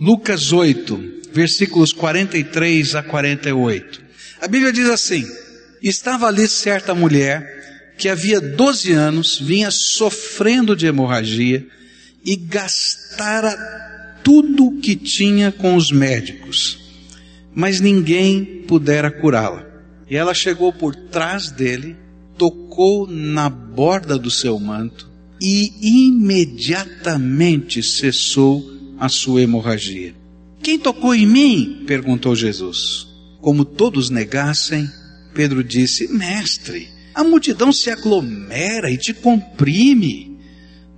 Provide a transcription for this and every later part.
Lucas 8, versículos 43 a 48. A Bíblia diz assim: Estava ali certa mulher que havia 12 anos vinha sofrendo de hemorragia e gastara tudo o que tinha com os médicos, mas ninguém pudera curá-la. E ela chegou por trás dele, tocou na borda do seu manto e imediatamente cessou a sua hemorragia. Quem tocou em mim? perguntou Jesus. Como todos negassem, Pedro disse: Mestre, a multidão se aglomera e te comprime.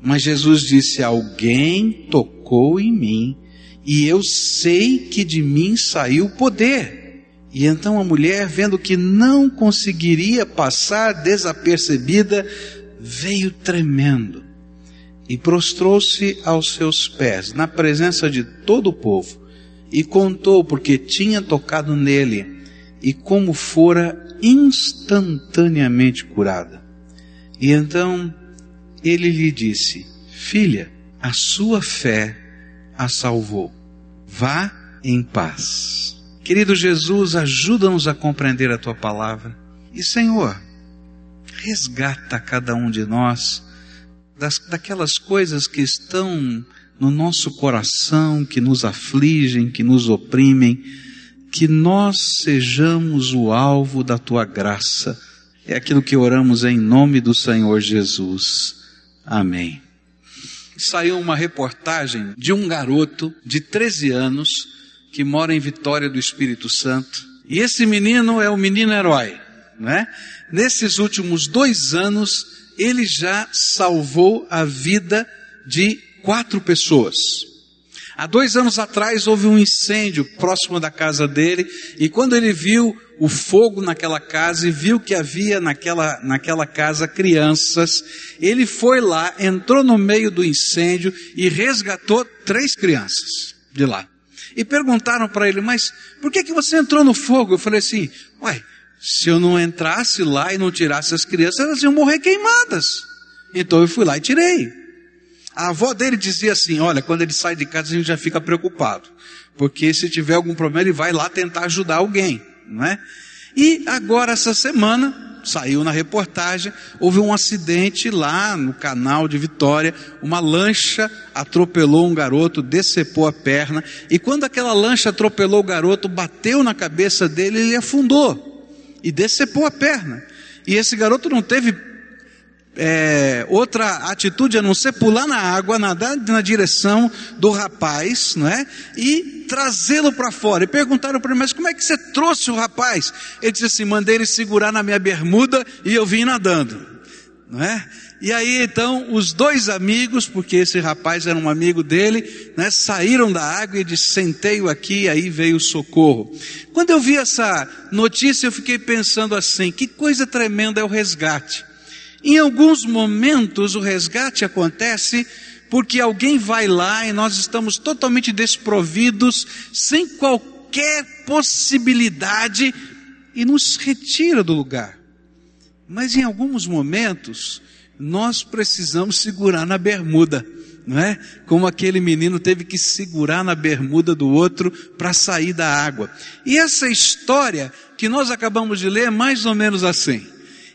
Mas Jesus disse: Alguém tocou em mim, e eu sei que de mim saiu poder. E então a mulher, vendo que não conseguiria passar desapercebida, veio tremendo e prostrou-se aos seus pés, na presença de todo o povo, e contou porque tinha tocado nele e como fora instantaneamente curada. E então ele lhe disse: Filha, a sua fé a salvou. Vá em paz. Querido Jesus, ajuda-nos a compreender a tua palavra. E Senhor, resgata cada um de nós das, daquelas coisas que estão no nosso coração, que nos afligem, que nos oprimem, que nós sejamos o alvo da tua graça. É aquilo que oramos em nome do Senhor Jesus. Amém. Saiu uma reportagem de um garoto de 13 anos que mora em Vitória do Espírito Santo. E esse menino é o menino herói, né? Nesses últimos dois anos, ele já salvou a vida de quatro pessoas. Há dois anos atrás houve um incêndio próximo da casa dele, e quando ele viu o fogo naquela casa e viu que havia naquela, naquela casa crianças, ele foi lá, entrou no meio do incêndio e resgatou três crianças de lá. E perguntaram para ele, mas por que, que você entrou no fogo? Eu falei assim, uai, se eu não entrasse lá e não tirasse as crianças, elas iam morrer queimadas. Então eu fui lá e tirei. A avó dele dizia assim: Olha, quando ele sai de casa a gente já fica preocupado, porque se tiver algum problema ele vai lá tentar ajudar alguém, não é? E agora essa semana saiu na reportagem, houve um acidente lá no canal de Vitória, uma lancha atropelou um garoto, decepou a perna, e quando aquela lancha atropelou o garoto, bateu na cabeça dele, ele afundou e decepou a perna. E esse garoto não teve é, outra atitude a não ser pular na água, nadar na direção do rapaz, não é? E trazê-lo para fora. E perguntaram para ele, mas como é que você trouxe o rapaz? Ele disse assim: mandei ele segurar na minha bermuda e eu vim nadando, não é? E aí então os dois amigos, porque esse rapaz era um amigo dele, né, saíram da água e disse: sentei-o aqui, aí veio o socorro. Quando eu vi essa notícia, eu fiquei pensando assim: que coisa tremenda é o resgate. Em alguns momentos o resgate acontece porque alguém vai lá e nós estamos totalmente desprovidos, sem qualquer possibilidade, e nos retira do lugar. Mas em alguns momentos, nós precisamos segurar na bermuda, não é? Como aquele menino teve que segurar na bermuda do outro para sair da água. E essa história que nós acabamos de ler é mais ou menos assim.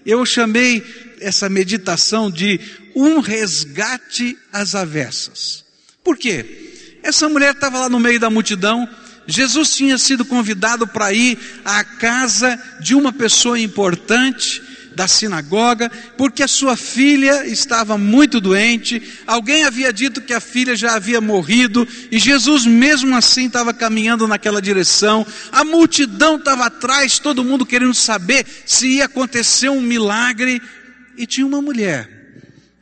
Eu chamei essa meditação de um resgate às avessas. Por quê? Essa mulher estava lá no meio da multidão, Jesus tinha sido convidado para ir à casa de uma pessoa importante, da sinagoga, porque a sua filha estava muito doente, alguém havia dito que a filha já havia morrido, e Jesus mesmo assim estava caminhando naquela direção, a multidão estava atrás, todo mundo querendo saber se ia acontecer um milagre, e tinha uma mulher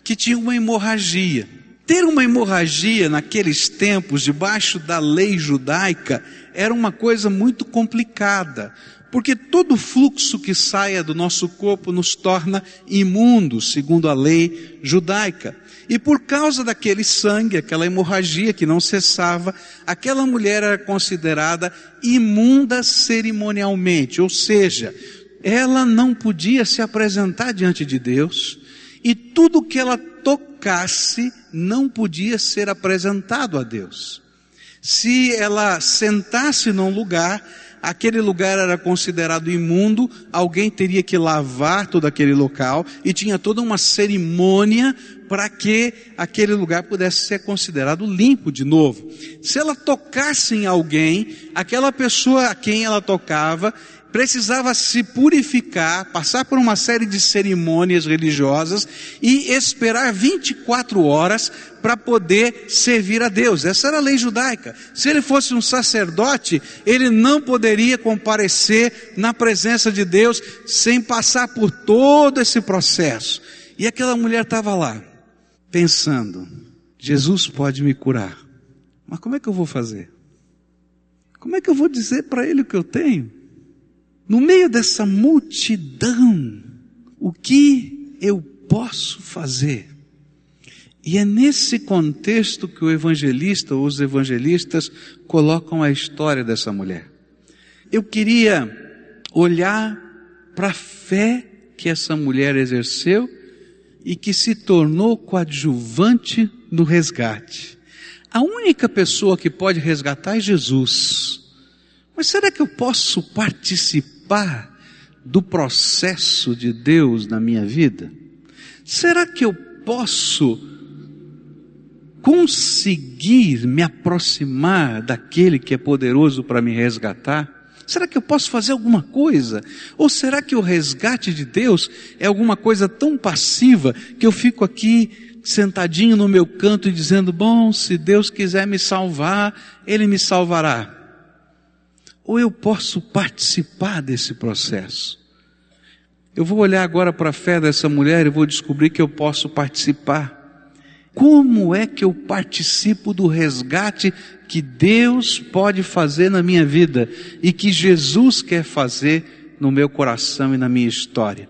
que tinha uma hemorragia. Ter uma hemorragia naqueles tempos, debaixo da lei judaica, era uma coisa muito complicada, porque todo fluxo que saia do nosso corpo nos torna imundos, segundo a lei judaica. E por causa daquele sangue, aquela hemorragia que não cessava, aquela mulher era considerada imunda cerimonialmente, ou seja, ela não podia se apresentar diante de Deus, e tudo que ela tocasse não podia ser apresentado a Deus. Se ela sentasse num lugar, aquele lugar era considerado imundo, alguém teria que lavar todo aquele local e tinha toda uma cerimônia para que aquele lugar pudesse ser considerado limpo de novo. Se ela tocasse em alguém, aquela pessoa a quem ela tocava precisava se purificar, passar por uma série de cerimônias religiosas e esperar 24 horas para poder servir a Deus. Essa era a lei judaica. Se ele fosse um sacerdote, ele não poderia comparecer na presença de Deus sem passar por todo esse processo. E aquela mulher estava lá, pensando: Jesus pode me curar, mas como é que eu vou fazer? Como é que eu vou dizer para ele o que eu tenho? no meio dessa multidão, o que eu posso fazer? E é nesse contexto que o evangelista ou os evangelistas colocam a história dessa mulher. Eu queria olhar para a fé que essa mulher exerceu e que se tornou coadjuvante no resgate. A única pessoa que pode resgatar é Jesus. Mas será que eu posso participar? do processo de Deus na minha vida? Será que eu posso conseguir me aproximar daquele que é poderoso para me resgatar? Será que eu posso fazer alguma coisa? Ou será que o resgate de Deus é alguma coisa tão passiva que eu fico aqui sentadinho no meu canto e dizendo: Bom, se Deus quiser me salvar, Ele me salvará ou eu posso participar desse processo. Eu vou olhar agora para a fé dessa mulher e vou descobrir que eu posso participar. Como é que eu participo do resgate que Deus pode fazer na minha vida e que Jesus quer fazer no meu coração e na minha história?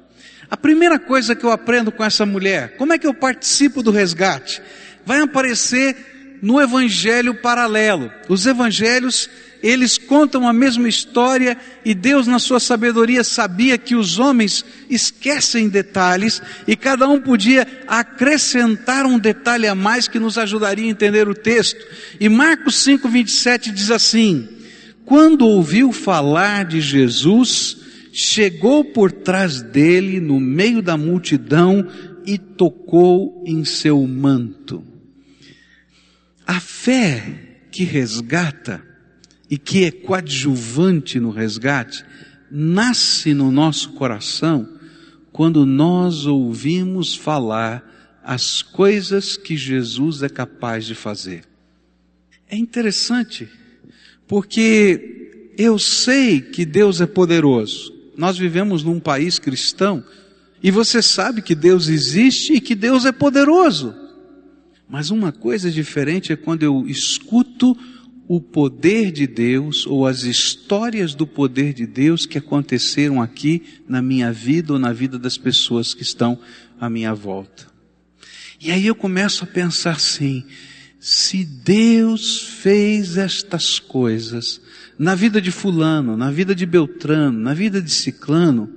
A primeira coisa que eu aprendo com essa mulher, como é que eu participo do resgate? Vai aparecer no evangelho paralelo. Os evangelhos eles contam a mesma história e Deus, na sua sabedoria, sabia que os homens esquecem detalhes e cada um podia acrescentar um detalhe a mais que nos ajudaria a entender o texto. E Marcos 5, 27 diz assim: Quando ouviu falar de Jesus, chegou por trás dele, no meio da multidão, e tocou em seu manto. A fé que resgata e que é coadjuvante no resgate, nasce no nosso coração quando nós ouvimos falar as coisas que Jesus é capaz de fazer. É interessante, porque eu sei que Deus é poderoso. Nós vivemos num país cristão e você sabe que Deus existe e que Deus é poderoso. Mas uma coisa diferente é quando eu escuto o poder de Deus ou as histórias do poder de Deus que aconteceram aqui na minha vida ou na vida das pessoas que estão à minha volta. E aí eu começo a pensar assim, se Deus fez estas coisas na vida de fulano, na vida de Beltrano, na vida de Ciclano,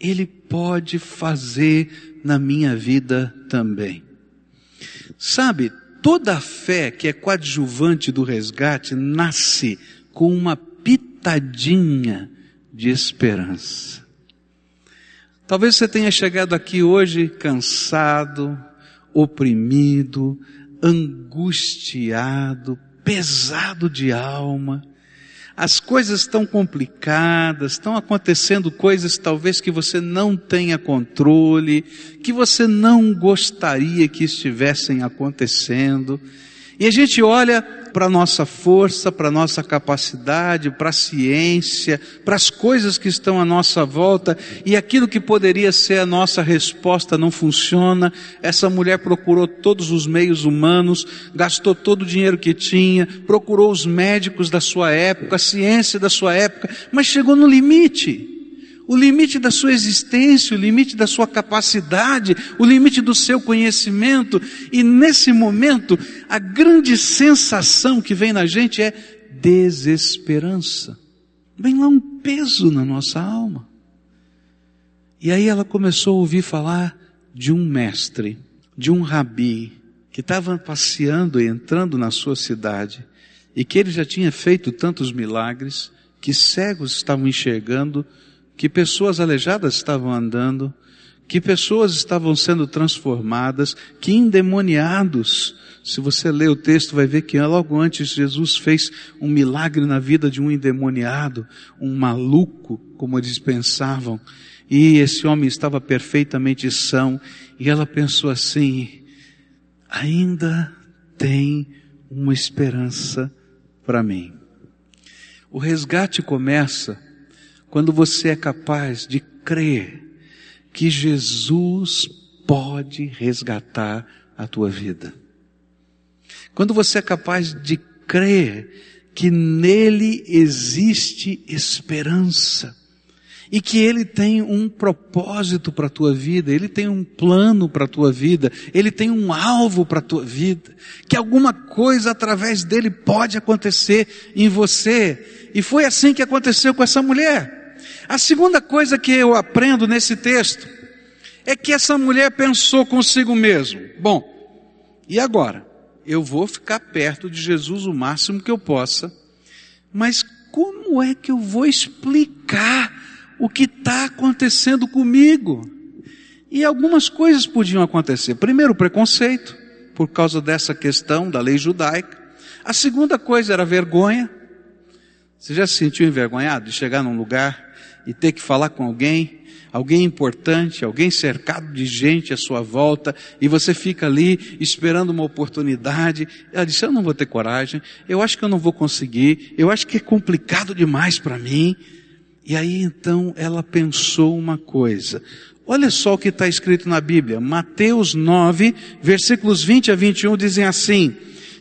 Ele pode fazer na minha vida também. Sabe, toda a fé que é coadjuvante do resgate nasce com uma pitadinha de esperança. Talvez você tenha chegado aqui hoje cansado, oprimido, angustiado, pesado de alma, as coisas estão complicadas, estão acontecendo coisas talvez que você não tenha controle, que você não gostaria que estivessem acontecendo. E a gente olha para a nossa força, para a nossa capacidade, para a ciência, para as coisas que estão à nossa volta, e aquilo que poderia ser a nossa resposta não funciona. Essa mulher procurou todos os meios humanos, gastou todo o dinheiro que tinha, procurou os médicos da sua época, a ciência da sua época, mas chegou no limite o limite da sua existência, o limite da sua capacidade, o limite do seu conhecimento, e nesse momento, a grande sensação que vem na gente é desesperança. Vem lá um peso na nossa alma. E aí ela começou a ouvir falar de um mestre, de um rabi, que estava passeando e entrando na sua cidade, e que ele já tinha feito tantos milagres, que cegos estavam enxergando, que pessoas aleijadas estavam andando, que pessoas estavam sendo transformadas, que endemoniados. Se você ler o texto, vai ver que logo antes Jesus fez um milagre na vida de um endemoniado, um maluco, como eles pensavam, e esse homem estava perfeitamente são, e ela pensou assim, ainda tem uma esperança para mim. O resgate começa quando você é capaz de crer que Jesus pode resgatar a tua vida. Quando você é capaz de crer que nele existe esperança e que ele tem um propósito para a tua vida, ele tem um plano para a tua vida, ele tem um alvo para a tua vida, que alguma coisa através dele pode acontecer em você. E foi assim que aconteceu com essa mulher. A segunda coisa que eu aprendo nesse texto é que essa mulher pensou consigo mesmo: bom, e agora? Eu vou ficar perto de Jesus o máximo que eu possa, mas como é que eu vou explicar o que está acontecendo comigo. E algumas coisas podiam acontecer. Primeiro, preconceito, por causa dessa questão da lei judaica. A segunda coisa era vergonha. Você já se sentiu envergonhado de chegar num lugar e ter que falar com alguém, alguém importante, alguém cercado de gente à sua volta, e você fica ali esperando uma oportunidade. Ela disse: Eu não vou ter coragem, eu acho que eu não vou conseguir, eu acho que é complicado demais para mim. E aí então ela pensou uma coisa. Olha só o que está escrito na Bíblia. Mateus 9, versículos 20 a 21 dizem assim: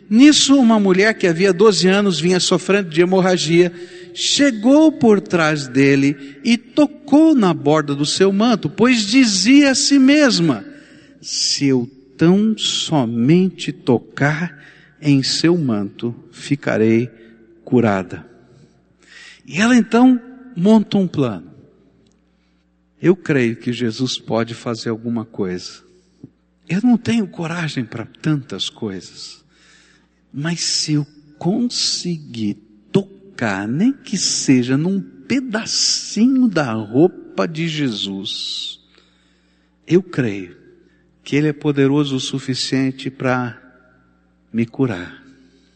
Nisso uma mulher que havia 12 anos vinha sofrendo de hemorragia, chegou por trás dele e tocou na borda do seu manto, pois dizia a si mesma: Se eu tão somente tocar em seu manto, ficarei curada. E ela então monta um plano. Eu creio que Jesus pode fazer alguma coisa. Eu não tenho coragem para tantas coisas. Mas se eu conseguir tocar, nem que seja num pedacinho da roupa de Jesus, eu creio que Ele é poderoso o suficiente para me curar.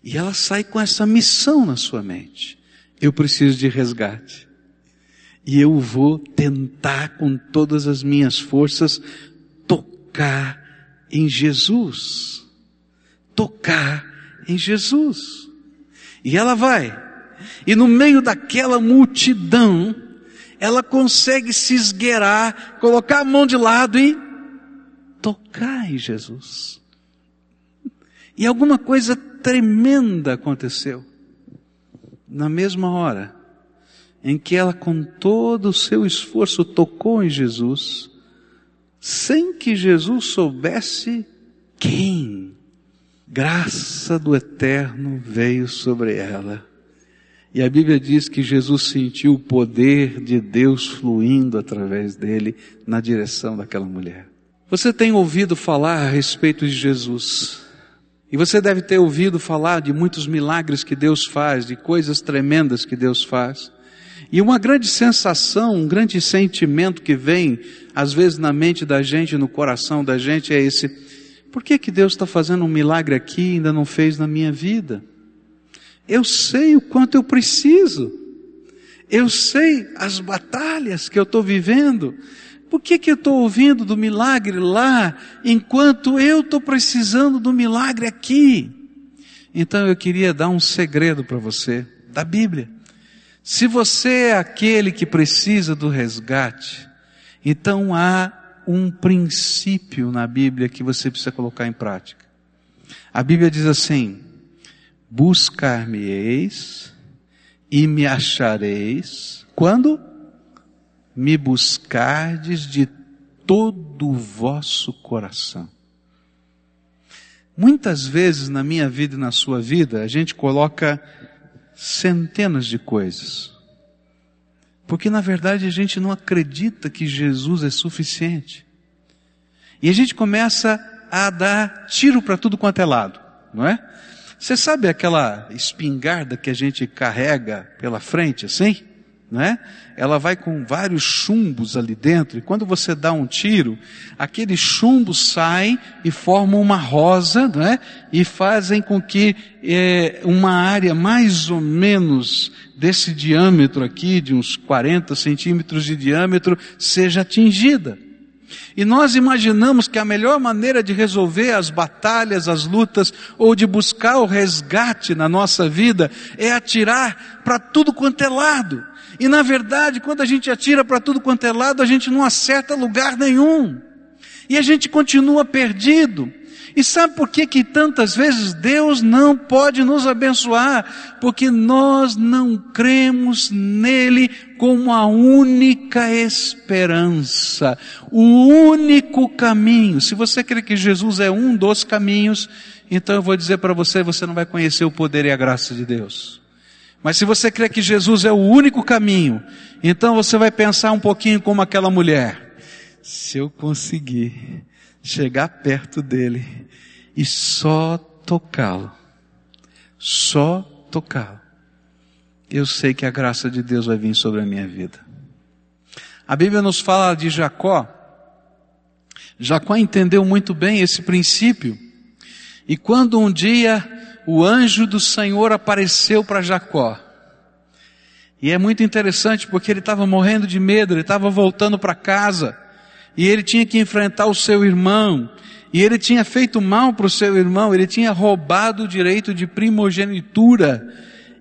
E ela sai com essa missão na sua mente. Eu preciso de resgate e eu vou tentar com todas as minhas forças tocar em Jesus. Tocar em Jesus. E ela vai. E no meio daquela multidão, ela consegue se esgueirar, colocar a mão de lado e tocar em Jesus. E alguma coisa tremenda aconteceu. Na mesma hora, em que ela com todo o seu esforço tocou em Jesus, sem que Jesus soubesse quem. Graça do Eterno veio sobre ela. E a Bíblia diz que Jesus sentiu o poder de Deus fluindo através dele na direção daquela mulher. Você tem ouvido falar a respeito de Jesus. E você deve ter ouvido falar de muitos milagres que Deus faz, de coisas tremendas que Deus faz. E uma grande sensação, um grande sentimento que vem, às vezes, na mente da gente, no coração da gente, é esse: por que, que Deus está fazendo um milagre aqui e ainda não fez na minha vida? Eu sei o quanto eu preciso. Eu sei as batalhas que eu estou vivendo. Por que, que eu estou ouvindo do milagre lá, enquanto eu estou precisando do milagre aqui? Então eu queria dar um segredo para você, da Bíblia. Se você é aquele que precisa do resgate, então há um princípio na Bíblia que você precisa colocar em prática. A Bíblia diz assim: Buscar-me-eis e me achareis quando me buscardes de todo o vosso coração. Muitas vezes na minha vida e na sua vida, a gente coloca centenas de coisas. Porque na verdade a gente não acredita que Jesus é suficiente. E a gente começa a dar tiro para tudo quanto é lado, não é? Você sabe aquela espingarda que a gente carrega pela frente, assim? Né? Ela vai com vários chumbos ali dentro, e quando você dá um tiro, aqueles chumbos saem e formam uma rosa, né? E fazem com que é, uma área mais ou menos desse diâmetro aqui, de uns 40 centímetros de diâmetro, seja atingida. E nós imaginamos que a melhor maneira de resolver as batalhas, as lutas, ou de buscar o resgate na nossa vida, é atirar para tudo quanto é lado. E na verdade, quando a gente atira para tudo quanto é lado, a gente não acerta lugar nenhum. E a gente continua perdido. E sabe por que que tantas vezes Deus não pode nos abençoar? Porque nós não cremos nele como a única esperança, o único caminho. Se você crê que Jesus é um dos caminhos, então eu vou dizer para você, você não vai conhecer o poder e a graça de Deus. Mas se você crê que Jesus é o único caminho, então você vai pensar um pouquinho como aquela mulher. Se eu conseguir chegar perto dele e só tocá-lo, só tocá-lo, eu sei que a graça de Deus vai vir sobre a minha vida. A Bíblia nos fala de Jacó. Jacó entendeu muito bem esse princípio. E quando um dia o anjo do Senhor apareceu para Jacó, e é muito interessante porque ele estava morrendo de medo, ele estava voltando para casa, e ele tinha que enfrentar o seu irmão, e ele tinha feito mal para o seu irmão, ele tinha roubado o direito de primogenitura,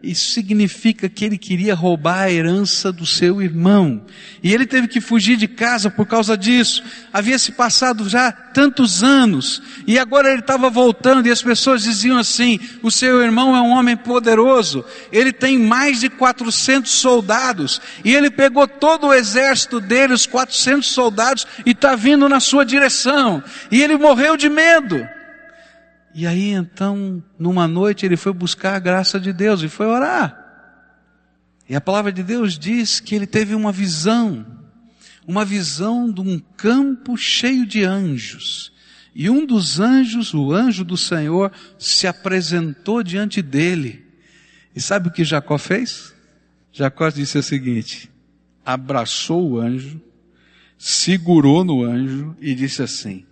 isso significa que ele queria roubar a herança do seu irmão. E ele teve que fugir de casa por causa disso. Havia se passado já tantos anos. E agora ele estava voltando e as pessoas diziam assim, o seu irmão é um homem poderoso. Ele tem mais de 400 soldados. E ele pegou todo o exército dele, os 400 soldados, e está vindo na sua direção. E ele morreu de medo. E aí então, numa noite, ele foi buscar a graça de Deus e foi orar. E a palavra de Deus diz que ele teve uma visão, uma visão de um campo cheio de anjos. E um dos anjos, o anjo do Senhor, se apresentou diante dele. E sabe o que Jacó fez? Jacó disse o seguinte: abraçou o anjo, segurou no anjo e disse assim: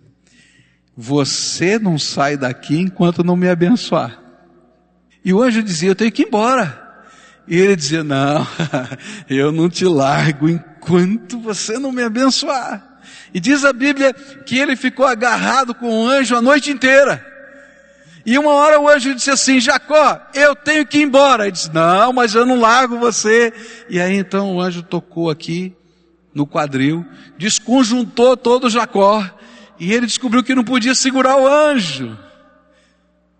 você não sai daqui enquanto não me abençoar. E o anjo dizia, eu tenho que ir embora. E ele dizia, não, eu não te largo enquanto você não me abençoar. E diz a Bíblia que ele ficou agarrado com o anjo a noite inteira. E uma hora o anjo disse assim, Jacó, eu tenho que ir embora. Ele disse, não, mas eu não largo você. E aí então o anjo tocou aqui no quadril, desconjuntou todo Jacó e ele descobriu que não podia segurar o anjo.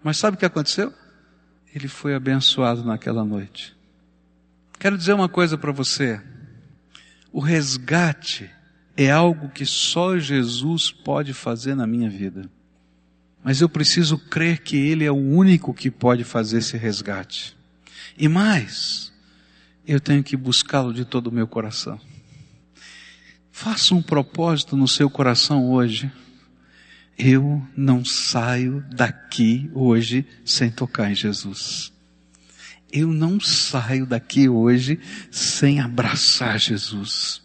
Mas sabe o que aconteceu? Ele foi abençoado naquela noite. Quero dizer uma coisa para você. O resgate é algo que só Jesus pode fazer na minha vida. Mas eu preciso crer que Ele é o único que pode fazer esse resgate. E mais, eu tenho que buscá-lo de todo o meu coração. Faça um propósito no seu coração hoje eu não saio daqui hoje sem tocar em Jesus. Eu não saio daqui hoje sem abraçar Jesus.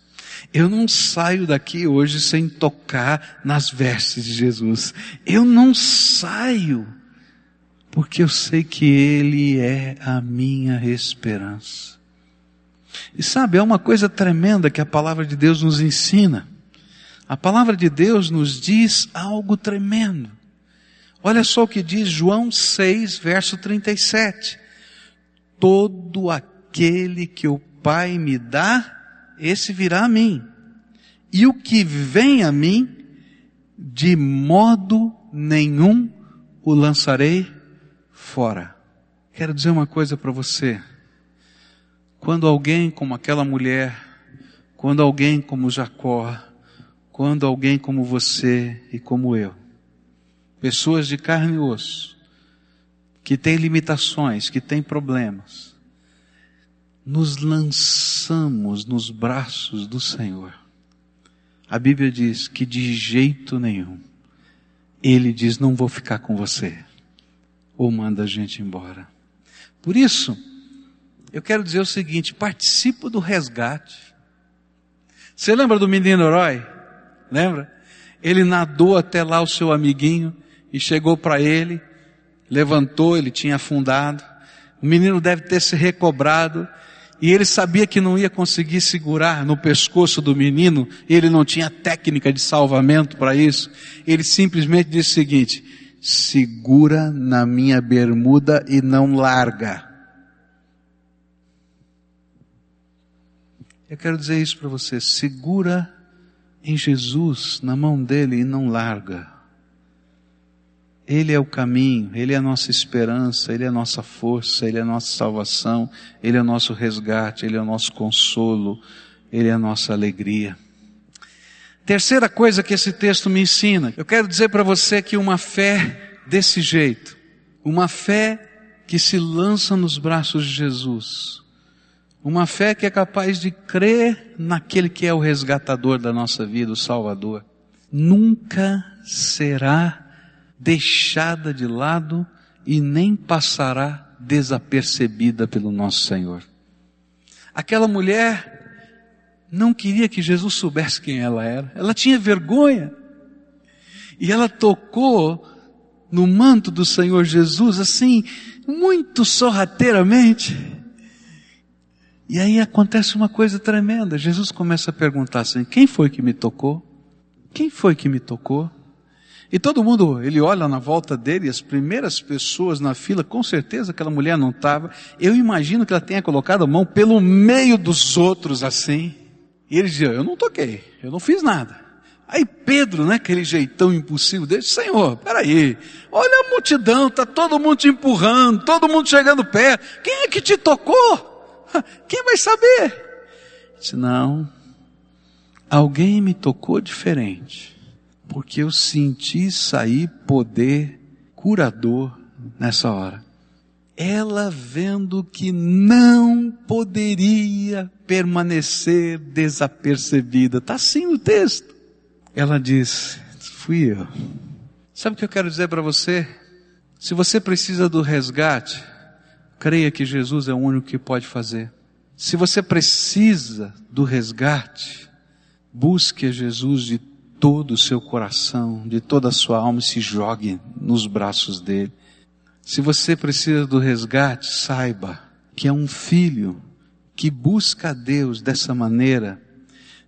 Eu não saio daqui hoje sem tocar nas vestes de Jesus. Eu não saio porque eu sei que Ele é a minha esperança. E sabe, é uma coisa tremenda que a palavra de Deus nos ensina. A palavra de Deus nos diz algo tremendo. Olha só o que diz João 6, verso 37. Todo aquele que o Pai me dá, esse virá a mim. E o que vem a mim, de modo nenhum o lançarei fora. Quero dizer uma coisa para você. Quando alguém como aquela mulher, quando alguém como Jacó, quando alguém como você e como eu, pessoas de carne e osso, que têm limitações, que têm problemas, nos lançamos nos braços do Senhor. A Bíblia diz que de jeito nenhum, Ele diz: Não vou ficar com você. ou manda a gente embora. Por isso, eu quero dizer o seguinte: participo do resgate. Você lembra do menino herói? Lembra? Ele nadou até lá o seu amiguinho e chegou para ele, levantou, ele tinha afundado. O menino deve ter se recobrado e ele sabia que não ia conseguir segurar no pescoço do menino, ele não tinha técnica de salvamento para isso. Ele simplesmente disse o seguinte: segura na minha bermuda e não larga. Eu quero dizer isso para você, segura em Jesus, na mão dele e não larga. Ele é o caminho, Ele é a nossa esperança, Ele é a nossa força, Ele é a nossa salvação, Ele é o nosso resgate, Ele é o nosso consolo, Ele é a nossa alegria. Terceira coisa que esse texto me ensina, eu quero dizer para você que uma fé desse jeito, uma fé que se lança nos braços de Jesus, uma fé que é capaz de crer naquele que é o resgatador da nossa vida, o Salvador, nunca será deixada de lado e nem passará desapercebida pelo nosso Senhor. Aquela mulher não queria que Jesus soubesse quem ela era. Ela tinha vergonha. E ela tocou no manto do Senhor Jesus assim, muito sorrateiramente. E aí acontece uma coisa tremenda. Jesus começa a perguntar assim: quem foi que me tocou? Quem foi que me tocou? E todo mundo, ele olha na volta dele, as primeiras pessoas na fila, com certeza aquela mulher não estava. Eu imagino que ela tenha colocado a mão pelo meio dos outros assim. E ele dizia, eu não toquei, eu não fiz nada. Aí Pedro, né, aquele jeitão impossível dele, Senhor, peraí, olha a multidão, tá todo mundo te empurrando, todo mundo chegando perto. Quem é que te tocou? Quem vai saber? Disse, não, alguém me tocou diferente porque eu senti sair poder curador nessa hora. Ela vendo que não poderia permanecer desapercebida. Está assim no texto. Ela diz: Fui eu. Sabe o que eu quero dizer para você? Se você precisa do resgate, creia que Jesus é o único que pode fazer. Se você precisa do resgate, busque a Jesus de todo o seu coração, de toda a sua alma e se jogue nos braços dele. Se você precisa do resgate, saiba que é um filho que busca a Deus dessa maneira.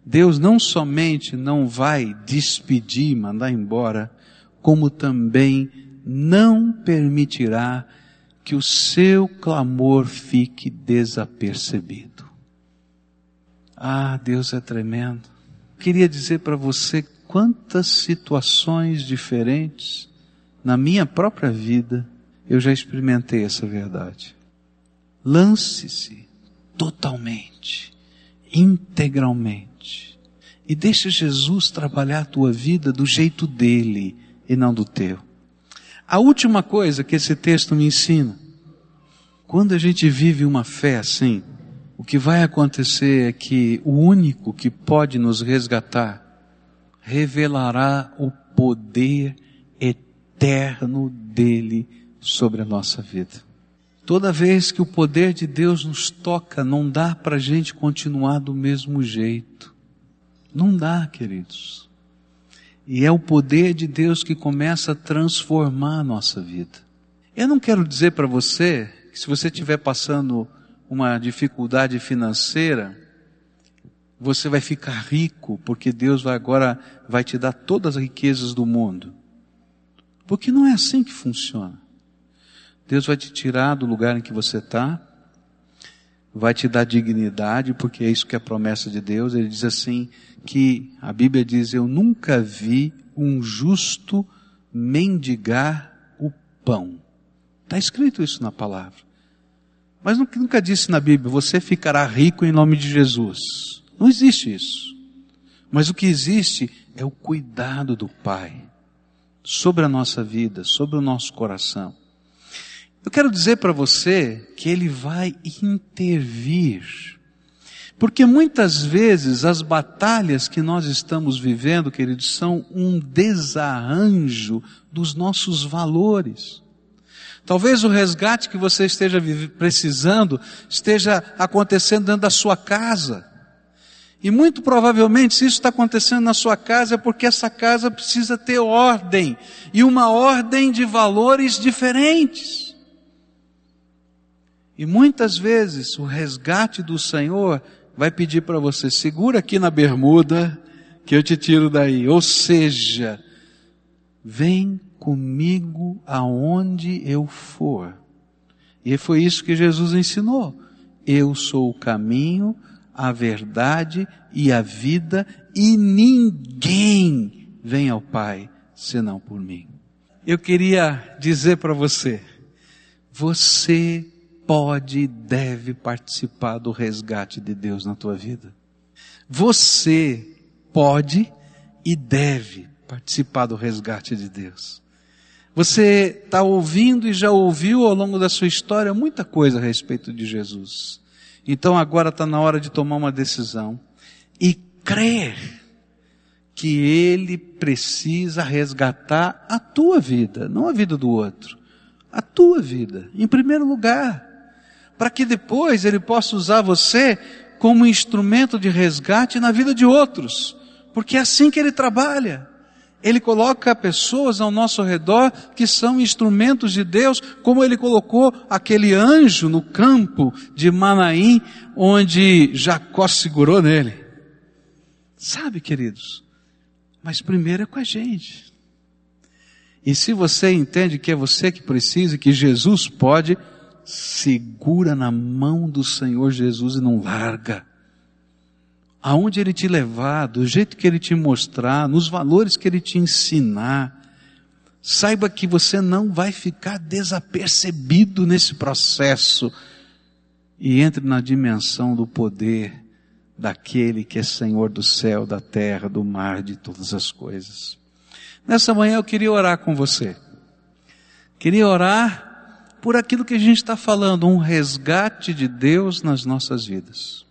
Deus não somente não vai despedir, mandar embora, como também não permitirá que o seu clamor fique desapercebido. Ah, Deus é tremendo. Queria dizer para você quantas situações diferentes na minha própria vida eu já experimentei essa verdade. Lance-se totalmente, integralmente, e deixe Jesus trabalhar a tua vida do jeito dele e não do teu. A última coisa que esse texto me ensina, quando a gente vive uma fé assim, o que vai acontecer é que o único que pode nos resgatar revelará o poder eterno dele sobre a nossa vida. Toda vez que o poder de Deus nos toca, não dá para a gente continuar do mesmo jeito. Não dá, queridos. E é o poder de Deus que começa a transformar a nossa vida. Eu não quero dizer para você que se você estiver passando uma dificuldade financeira, você vai ficar rico, porque Deus vai agora vai te dar todas as riquezas do mundo. Porque não é assim que funciona. Deus vai te tirar do lugar em que você está, vai te dar dignidade, porque é isso que é a promessa de Deus. Ele diz assim que a Bíblia diz: Eu nunca vi um justo mendigar o pão. Está escrito isso na palavra. Mas nunca disse na Bíblia: Você ficará rico em nome de Jesus. Não existe isso. Mas o que existe é o cuidado do Pai sobre a nossa vida, sobre o nosso coração. Eu quero dizer para você que Ele vai intervir. Porque muitas vezes as batalhas que nós estamos vivendo, queridos, são um desarranjo dos nossos valores. Talvez o resgate que você esteja precisando esteja acontecendo dentro da sua casa. E muito provavelmente, se isso está acontecendo na sua casa, é porque essa casa precisa ter ordem. E uma ordem de valores diferentes. E muitas vezes o resgate do Senhor vai pedir para você, segura aqui na bermuda, que eu te tiro daí. Ou seja, vem comigo aonde eu for. E foi isso que Jesus ensinou. Eu sou o caminho, a verdade e a vida, e ninguém vem ao Pai senão por mim. Eu queria dizer para você, você pode e deve participar do resgate de Deus na tua vida. Você pode e deve participar do resgate de Deus. Você está ouvindo e já ouviu ao longo da sua história muita coisa a respeito de Jesus. Então agora está na hora de tomar uma decisão e crer que Ele precisa resgatar a tua vida, não a vida do outro, a tua vida, em primeiro lugar, para que depois Ele possa usar você como instrumento de resgate na vida de outros, porque é assim que Ele trabalha. Ele coloca pessoas ao nosso redor que são instrumentos de Deus, como ele colocou aquele anjo no campo de Manaim, onde Jacó segurou nele. Sabe, queridos? Mas primeiro é com a gente. E se você entende que é você que precisa, que Jesus pode, segura na mão do Senhor Jesus e não larga aonde Ele te levar, do jeito que Ele te mostrar, nos valores que Ele te ensinar, saiba que você não vai ficar desapercebido nesse processo e entre na dimensão do poder daquele que é Senhor do céu, da terra, do mar, de todas as coisas. Nessa manhã eu queria orar com você. Queria orar por aquilo que a gente está falando, um resgate de Deus nas nossas vidas.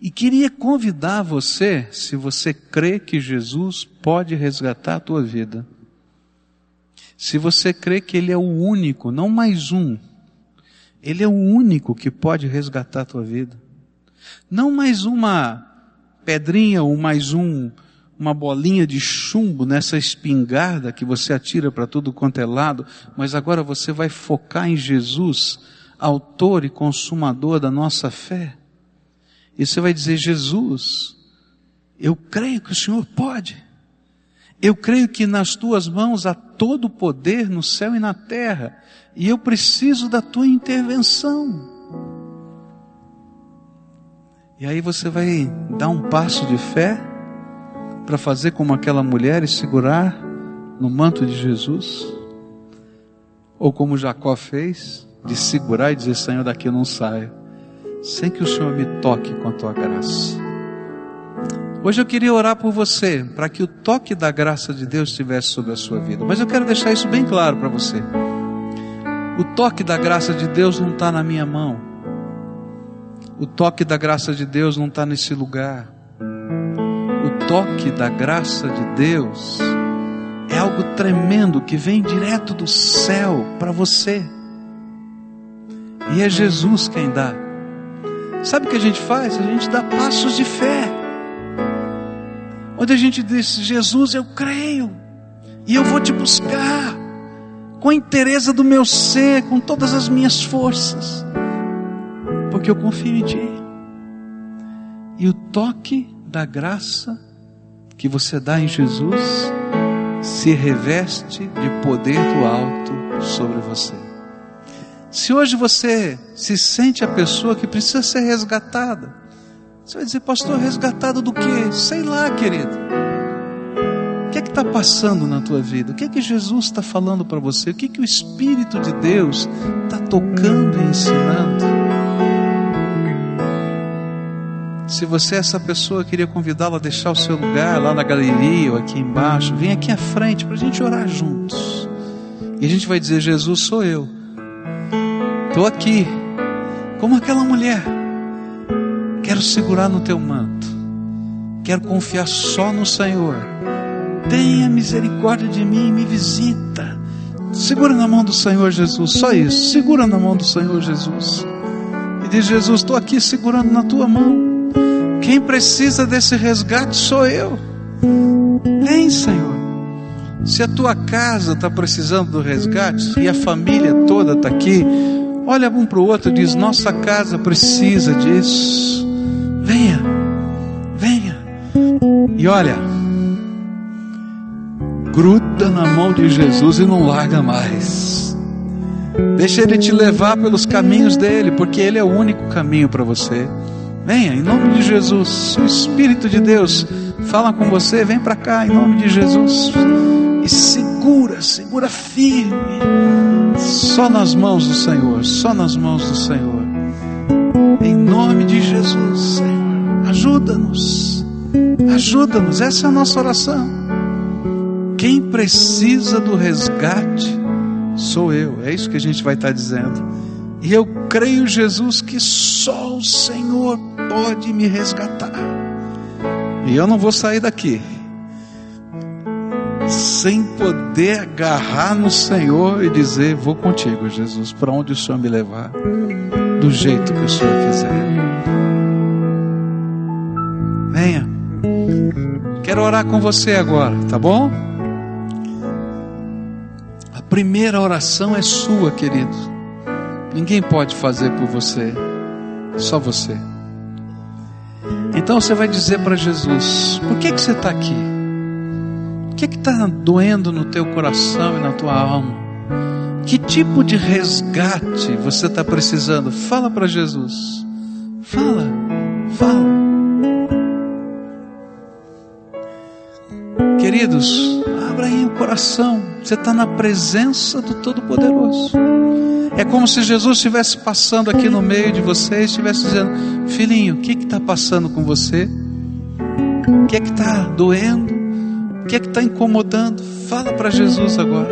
E queria convidar você, se você crê que Jesus pode resgatar a tua vida, se você crê que Ele é o único, não mais um, Ele é o único que pode resgatar a tua vida, não mais uma pedrinha ou mais um, uma bolinha de chumbo nessa espingarda que você atira para tudo quanto é lado, mas agora você vai focar em Jesus, autor e consumador da nossa fé. E você vai dizer, Jesus, eu creio que o Senhor pode. Eu creio que nas tuas mãos há todo o poder no céu e na terra. E eu preciso da tua intervenção. E aí você vai dar um passo de fé para fazer como aquela mulher e segurar no manto de Jesus. Ou como Jacó fez, de segurar e dizer: Senhor, daqui eu não saio sem que o Senhor me toque com a tua graça. Hoje eu queria orar por você, para que o toque da graça de Deus estivesse sobre a sua vida. Mas eu quero deixar isso bem claro para você. O toque da graça de Deus não está na minha mão. O toque da graça de Deus não está nesse lugar. Toque da graça de Deus é algo tremendo que vem direto do céu para você. E é Jesus quem dá. Sabe o que a gente faz? A gente dá passos de fé. Onde a gente diz: Jesus, eu creio, e eu vou te buscar, com a inteireza do meu ser, com todas as minhas forças, porque eu confio em Ti. E o toque da graça que você dá em Jesus se reveste de poder do alto sobre você. Se hoje você se sente a pessoa que precisa ser resgatada, você vai dizer, pastor, resgatado do que? Sei lá, querido. O que é que está passando na tua vida? O que é que Jesus está falando para você? O que é que o Espírito de Deus está tocando e ensinando? Se você é essa pessoa, queria convidá-la a deixar o seu lugar lá na galeria ou aqui embaixo. Vem aqui à frente para a gente orar juntos. E a gente vai dizer: Jesus, sou eu. Estou aqui, como aquela mulher. Quero segurar no teu manto. Quero confiar só no Senhor. Tenha misericórdia de mim, me visita. Segura na mão do Senhor Jesus, só isso. Segura na mão do Senhor Jesus. E diz: Jesus, estou aqui segurando na tua mão. Quem precisa desse resgate sou eu. Vem, Senhor. Se a tua casa está precisando do resgate e a família toda está aqui, olha um para o outro e diz: Nossa casa precisa disso. Venha, venha. E olha, gruda na mão de Jesus e não larga mais. Deixa Ele te levar pelos caminhos dele, porque Ele é o único caminho para você. Venha, em nome de Jesus. O Espírito de Deus fala com você. Vem para cá, em nome de Jesus. E segura, segura firme. Só nas mãos do Senhor, só nas mãos do Senhor. Em nome de Jesus, Senhor. Ajuda-nos. Ajuda-nos. Essa é a nossa oração. Quem precisa do resgate sou eu. É isso que a gente vai estar dizendo. E eu creio, Jesus, que só o Senhor pode me resgatar. E eu não vou sair daqui sem poder agarrar no Senhor e dizer: Vou contigo, Jesus, para onde o Senhor me levar, do jeito que o Senhor quiser. Venha, quero orar com você agora, tá bom? primeira oração é sua, querido. Ninguém pode fazer por você, só você. Então você vai dizer para Jesus: por que, que você está aqui? O que está doendo no teu coração e na tua alma? Que tipo de resgate você está precisando? Fala para Jesus. Fala, fala. Queridos, abra aí o coração. Você está na presença do Todo-Poderoso. É como se Jesus estivesse passando aqui no meio de você e estivesse dizendo: Filhinho, o que está passando com você? O que é que está doendo? O que é que está incomodando? Fala para Jesus agora.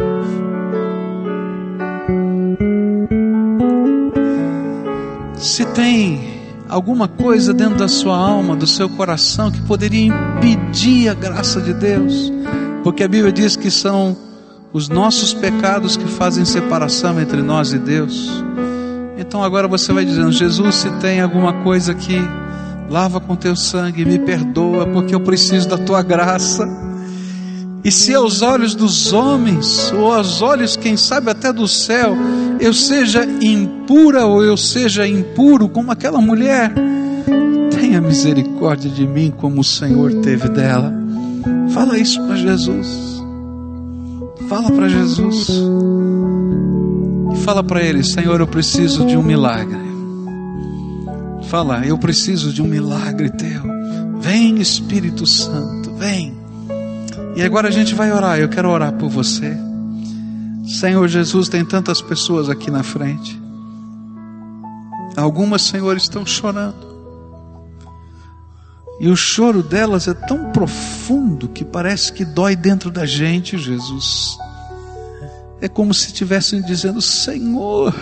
Se tem alguma coisa dentro da sua alma, do seu coração, que poderia impedir a graça de Deus, porque a Bíblia diz que são os nossos pecados que fazem separação entre nós e Deus. Então agora você vai dizendo: Jesus, se tem alguma coisa que lava com teu sangue, me perdoa, porque eu preciso da tua graça. E se aos olhos dos homens, ou aos olhos, quem sabe até do céu, eu seja impura ou eu seja impuro, como aquela mulher, tenha misericórdia de mim, como o Senhor teve dela. Fala isso para Jesus. Fala para Jesus. E fala para Ele: Senhor, eu preciso de um milagre. Fala, eu preciso de um milagre teu. Vem, Espírito Santo, vem. E agora a gente vai orar. Eu quero orar por você. Senhor Jesus, tem tantas pessoas aqui na frente. Algumas, Senhor, estão chorando. E o choro delas é tão profundo que parece que dói dentro da gente, Jesus. É como se estivessem dizendo: Senhor,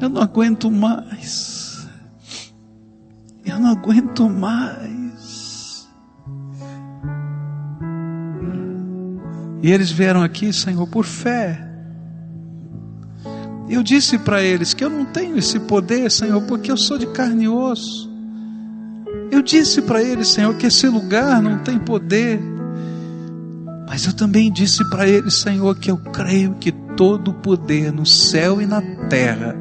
eu não aguento mais. Eu não aguento mais. E eles vieram aqui, Senhor, por fé. Eu disse para eles que eu não tenho esse poder, Senhor, porque eu sou de carne e osso. Eu disse para ele, Senhor, que esse lugar não tem poder. Mas eu também disse para ele, Senhor, que eu creio que todo o poder no céu e na terra,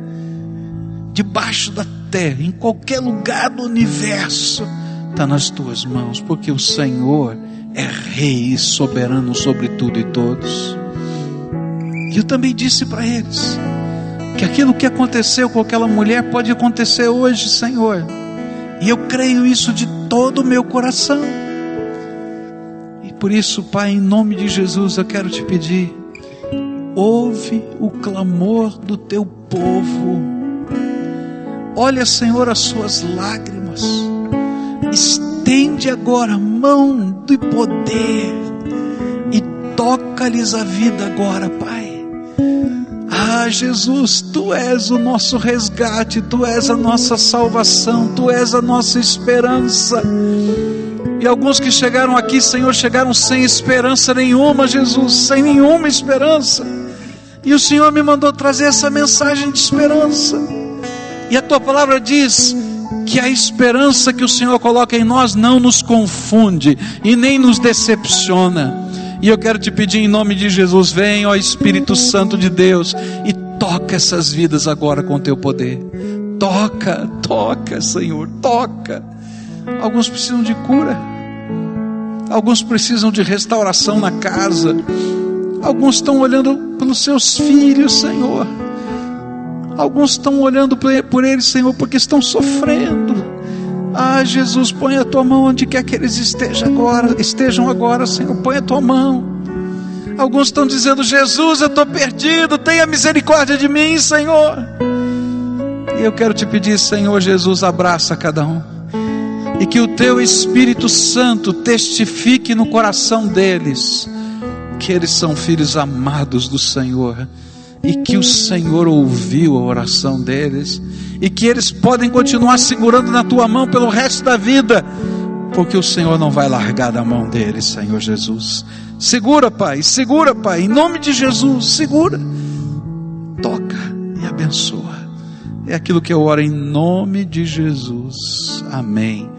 debaixo da terra, em qualquer lugar do universo, está nas tuas mãos, porque o Senhor é Rei e soberano sobre tudo e todos. E eu também disse para eles que aquilo que aconteceu com aquela mulher pode acontecer hoje, Senhor e eu creio isso de todo o meu coração. E por isso, Pai, em nome de Jesus, eu quero te pedir: ouve o clamor do teu povo. Olha, Senhor, as suas lágrimas. Estende agora a mão do poder e toca-lhes a vida agora, Pai. Ah, Jesus, tu és o nosso resgate, tu és a nossa salvação, tu és a nossa esperança. E alguns que chegaram aqui, Senhor, chegaram sem esperança nenhuma, Jesus, sem nenhuma esperança. E o Senhor me mandou trazer essa mensagem de esperança. E a tua palavra diz que a esperança que o Senhor coloca em nós não nos confunde e nem nos decepciona. E eu quero te pedir em nome de Jesus, vem, ó Espírito Santo de Deus, e toca essas vidas agora com teu poder. Toca, toca, Senhor, toca. Alguns precisam de cura. Alguns precisam de restauração na casa. Alguns estão olhando pelos seus filhos, Senhor. Alguns estão olhando por eles, Senhor, porque estão sofrendo. Ah, Jesus, põe a tua mão onde quer que eles estejam agora, estejam agora, Senhor. Põe a tua mão. Alguns estão dizendo: Jesus, eu estou perdido, tenha misericórdia de mim, Senhor. E eu quero te pedir, Senhor Jesus, abraça cada um. E que o teu Espírito Santo testifique no coração deles que eles são filhos amados do Senhor e que o Senhor ouviu a oração deles e que eles podem continuar segurando na tua mão pelo resto da vida, porque o Senhor não vai largar da mão deles, Senhor Jesus. Segura, Pai, segura, Pai, em nome de Jesus, segura, toca e abençoa. É aquilo que eu oro em nome de Jesus. Amém